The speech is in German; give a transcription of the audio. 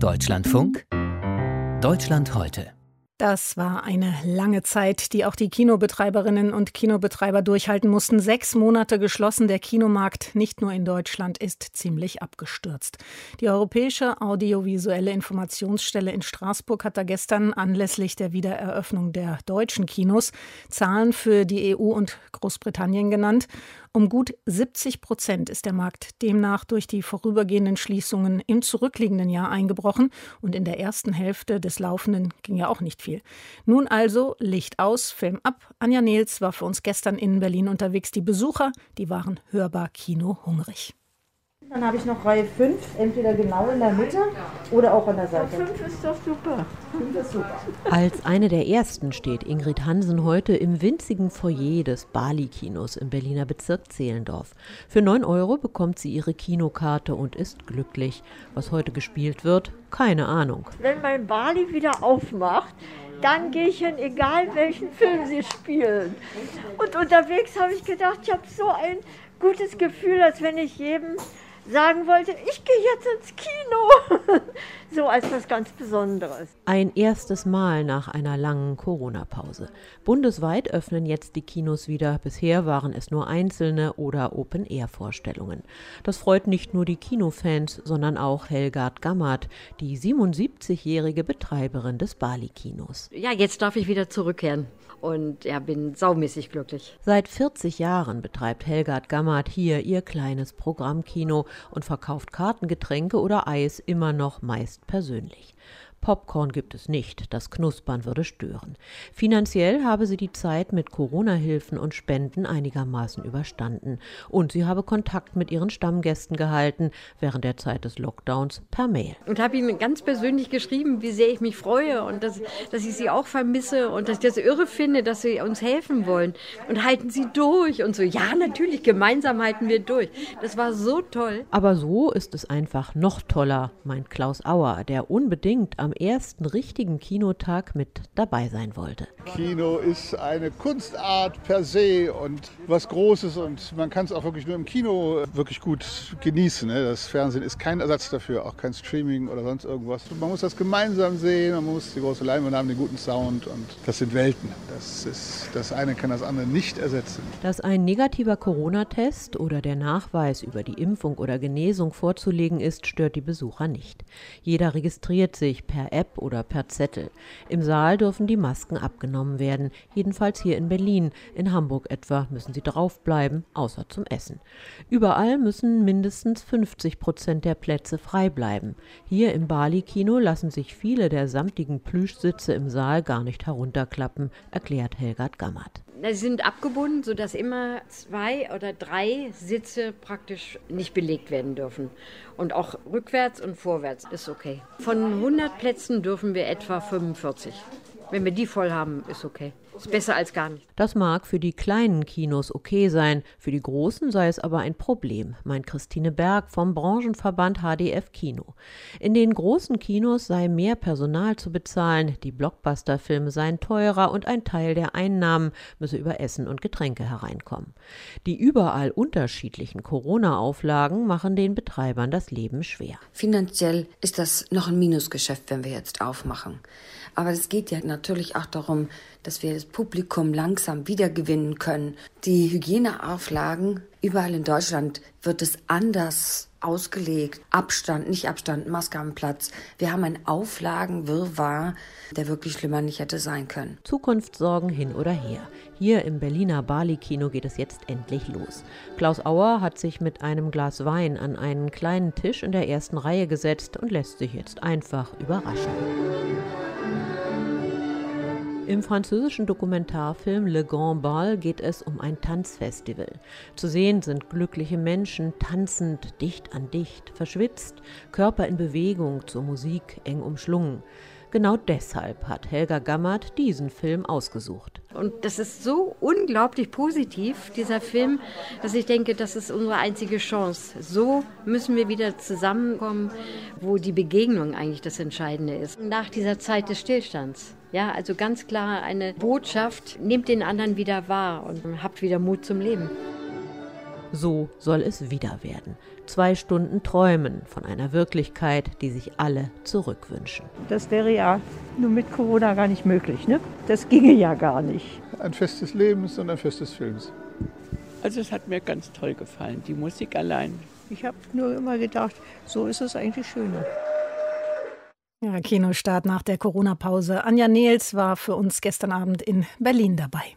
Deutschlandfunk Deutschland heute das war eine lange Zeit, die auch die Kinobetreiberinnen und Kinobetreiber durchhalten mussten. Sechs Monate geschlossen. Der Kinomarkt, nicht nur in Deutschland, ist ziemlich abgestürzt. Die Europäische Audiovisuelle Informationsstelle in Straßburg hat da gestern anlässlich der Wiedereröffnung der deutschen Kinos Zahlen für die EU und Großbritannien genannt. Um gut 70 Prozent ist der Markt demnach durch die vorübergehenden Schließungen im zurückliegenden Jahr eingebrochen und in der ersten Hälfte des laufenden ging ja auch nicht viel. Nun also Licht aus, Film ab. Anja Nils war für uns gestern in Berlin unterwegs. Die Besucher, die waren hörbar kinohungrig. Dann habe ich noch Reihe 5, entweder genau in der Mitte oder auch an der Seite. 5 ist doch super. 5 ist super. Als eine der ersten steht Ingrid Hansen heute im winzigen Foyer des Bali-Kinos im Berliner Bezirk Zehlendorf. Für 9 Euro bekommt sie ihre Kinokarte und ist glücklich. Was heute gespielt wird, keine Ahnung. Wenn mein Bali wieder aufmacht, dann gehe ich hin, egal welchen Film sie spielen. Und unterwegs habe ich gedacht, ich habe so ein gutes Gefühl, als wenn ich jedem sagen wollte, ich gehe jetzt ins Kino. so als was ganz Besonderes. Ein erstes Mal nach einer langen Corona-Pause. Bundesweit öffnen jetzt die Kinos wieder. Bisher waren es nur einzelne oder Open-Air-Vorstellungen. Das freut nicht nur die Kinofans, sondern auch Helgard Gammert, die 77-jährige Betreiberin des Bali-Kinos. Ja, jetzt darf ich wieder zurückkehren und ja, bin saumäßig glücklich. Seit 40 Jahren betreibt Helgard Gammert hier ihr kleines Programmkino und verkauft Kartengetränke oder Eis immer noch meist persönlich. Popcorn gibt es nicht, das Knuspern würde stören. Finanziell habe sie die Zeit mit Corona-Hilfen und Spenden einigermaßen überstanden. Und sie habe Kontakt mit ihren Stammgästen gehalten während der Zeit des Lockdowns per Mail. Und habe ihnen ganz persönlich geschrieben, wie sehr ich mich freue und dass, dass ich sie auch vermisse und dass ich das irre finde, dass sie uns helfen wollen. Und halten sie durch und so. Ja, natürlich, gemeinsam halten wir durch. Das war so toll. Aber so ist es einfach noch toller, meint Klaus Auer, der unbedingt am am ersten richtigen Kinotag mit dabei sein wollte. Kino ist eine Kunstart per se und was Großes und man kann es auch wirklich nur im Kino wirklich gut genießen. Ne? Das Fernsehen ist kein Ersatz dafür, auch kein Streaming oder sonst irgendwas. Man muss das gemeinsam sehen, man muss die große Leinwand haben, den guten Sound und das sind Welten. Das, ist, das eine kann das andere nicht ersetzen. Dass ein negativer Corona-Test oder der Nachweis über die Impfung oder Genesung vorzulegen ist, stört die Besucher nicht. Jeder registriert sich per per App oder per Zettel. Im Saal dürfen die Masken abgenommen werden, jedenfalls hier in Berlin. In Hamburg etwa müssen sie draufbleiben, außer zum Essen. Überall müssen mindestens 50 Prozent der Plätze frei bleiben. Hier im Bali-Kino lassen sich viele der samtigen Plüschsitze im Saal gar nicht herunterklappen, erklärt Helgard Gammert. Sie sind abgebunden, sodass immer zwei oder drei Sitze praktisch nicht belegt werden dürfen. Und auch rückwärts und vorwärts ist okay. Von 100 Plätzen dürfen wir etwa 45. Wenn wir die voll haben, ist okay. Ist besser als gar nicht. Das mag für die kleinen Kinos okay sein, für die großen sei es aber ein Problem, meint Christine Berg vom Branchenverband HDF Kino. In den großen Kinos sei mehr Personal zu bezahlen, die Blockbuster-Filme seien teurer und ein Teil der Einnahmen müsse über Essen und Getränke hereinkommen. Die überall unterschiedlichen Corona-Auflagen machen den Betreibern das Leben schwer. Finanziell ist das noch ein Minusgeschäft, wenn wir jetzt aufmachen. Aber es geht ja natürlich auch darum, dass wir das Publikum langsam wiedergewinnen können. Die Hygieneauflagen überall in Deutschland wird es anders ausgelegt. Abstand, nicht Abstand, Maske am Platz. Wir haben einen Auflagenwirrwarr, der wirklich schlimmer nicht hätte sein können. Zukunftssorgen hin oder her. Hier im Berliner Bali-Kino geht es jetzt endlich los. Klaus Auer hat sich mit einem Glas Wein an einen kleinen Tisch in der ersten Reihe gesetzt und lässt sich jetzt einfach überraschen. Im französischen Dokumentarfilm Le Grand Bal geht es um ein Tanzfestival. Zu sehen sind glückliche Menschen tanzend dicht an dicht, verschwitzt, Körper in Bewegung, zur Musik eng umschlungen. Genau deshalb hat Helga Gammert diesen Film ausgesucht. Und das ist so unglaublich positiv, dieser Film, dass ich denke, das ist unsere einzige Chance. So müssen wir wieder zusammenkommen, wo die Begegnung eigentlich das Entscheidende ist. Nach dieser Zeit des Stillstands. Ja, also ganz klar eine Botschaft, nehmt den anderen wieder wahr und habt wieder Mut zum Leben. So soll es wieder werden. Zwei Stunden träumen von einer Wirklichkeit, die sich alle zurückwünschen. Das wäre ja nur mit Corona gar nicht möglich. Ne? Das ginge ja gar nicht. Ein Fest des Lebens und ein Fest des Films. Also es hat mir ganz toll gefallen, die Musik allein. Ich habe nur immer gedacht, so ist es eigentlich schöner. Ja, Kinostart nach der Corona-Pause. Anja Nehls war für uns gestern Abend in Berlin dabei.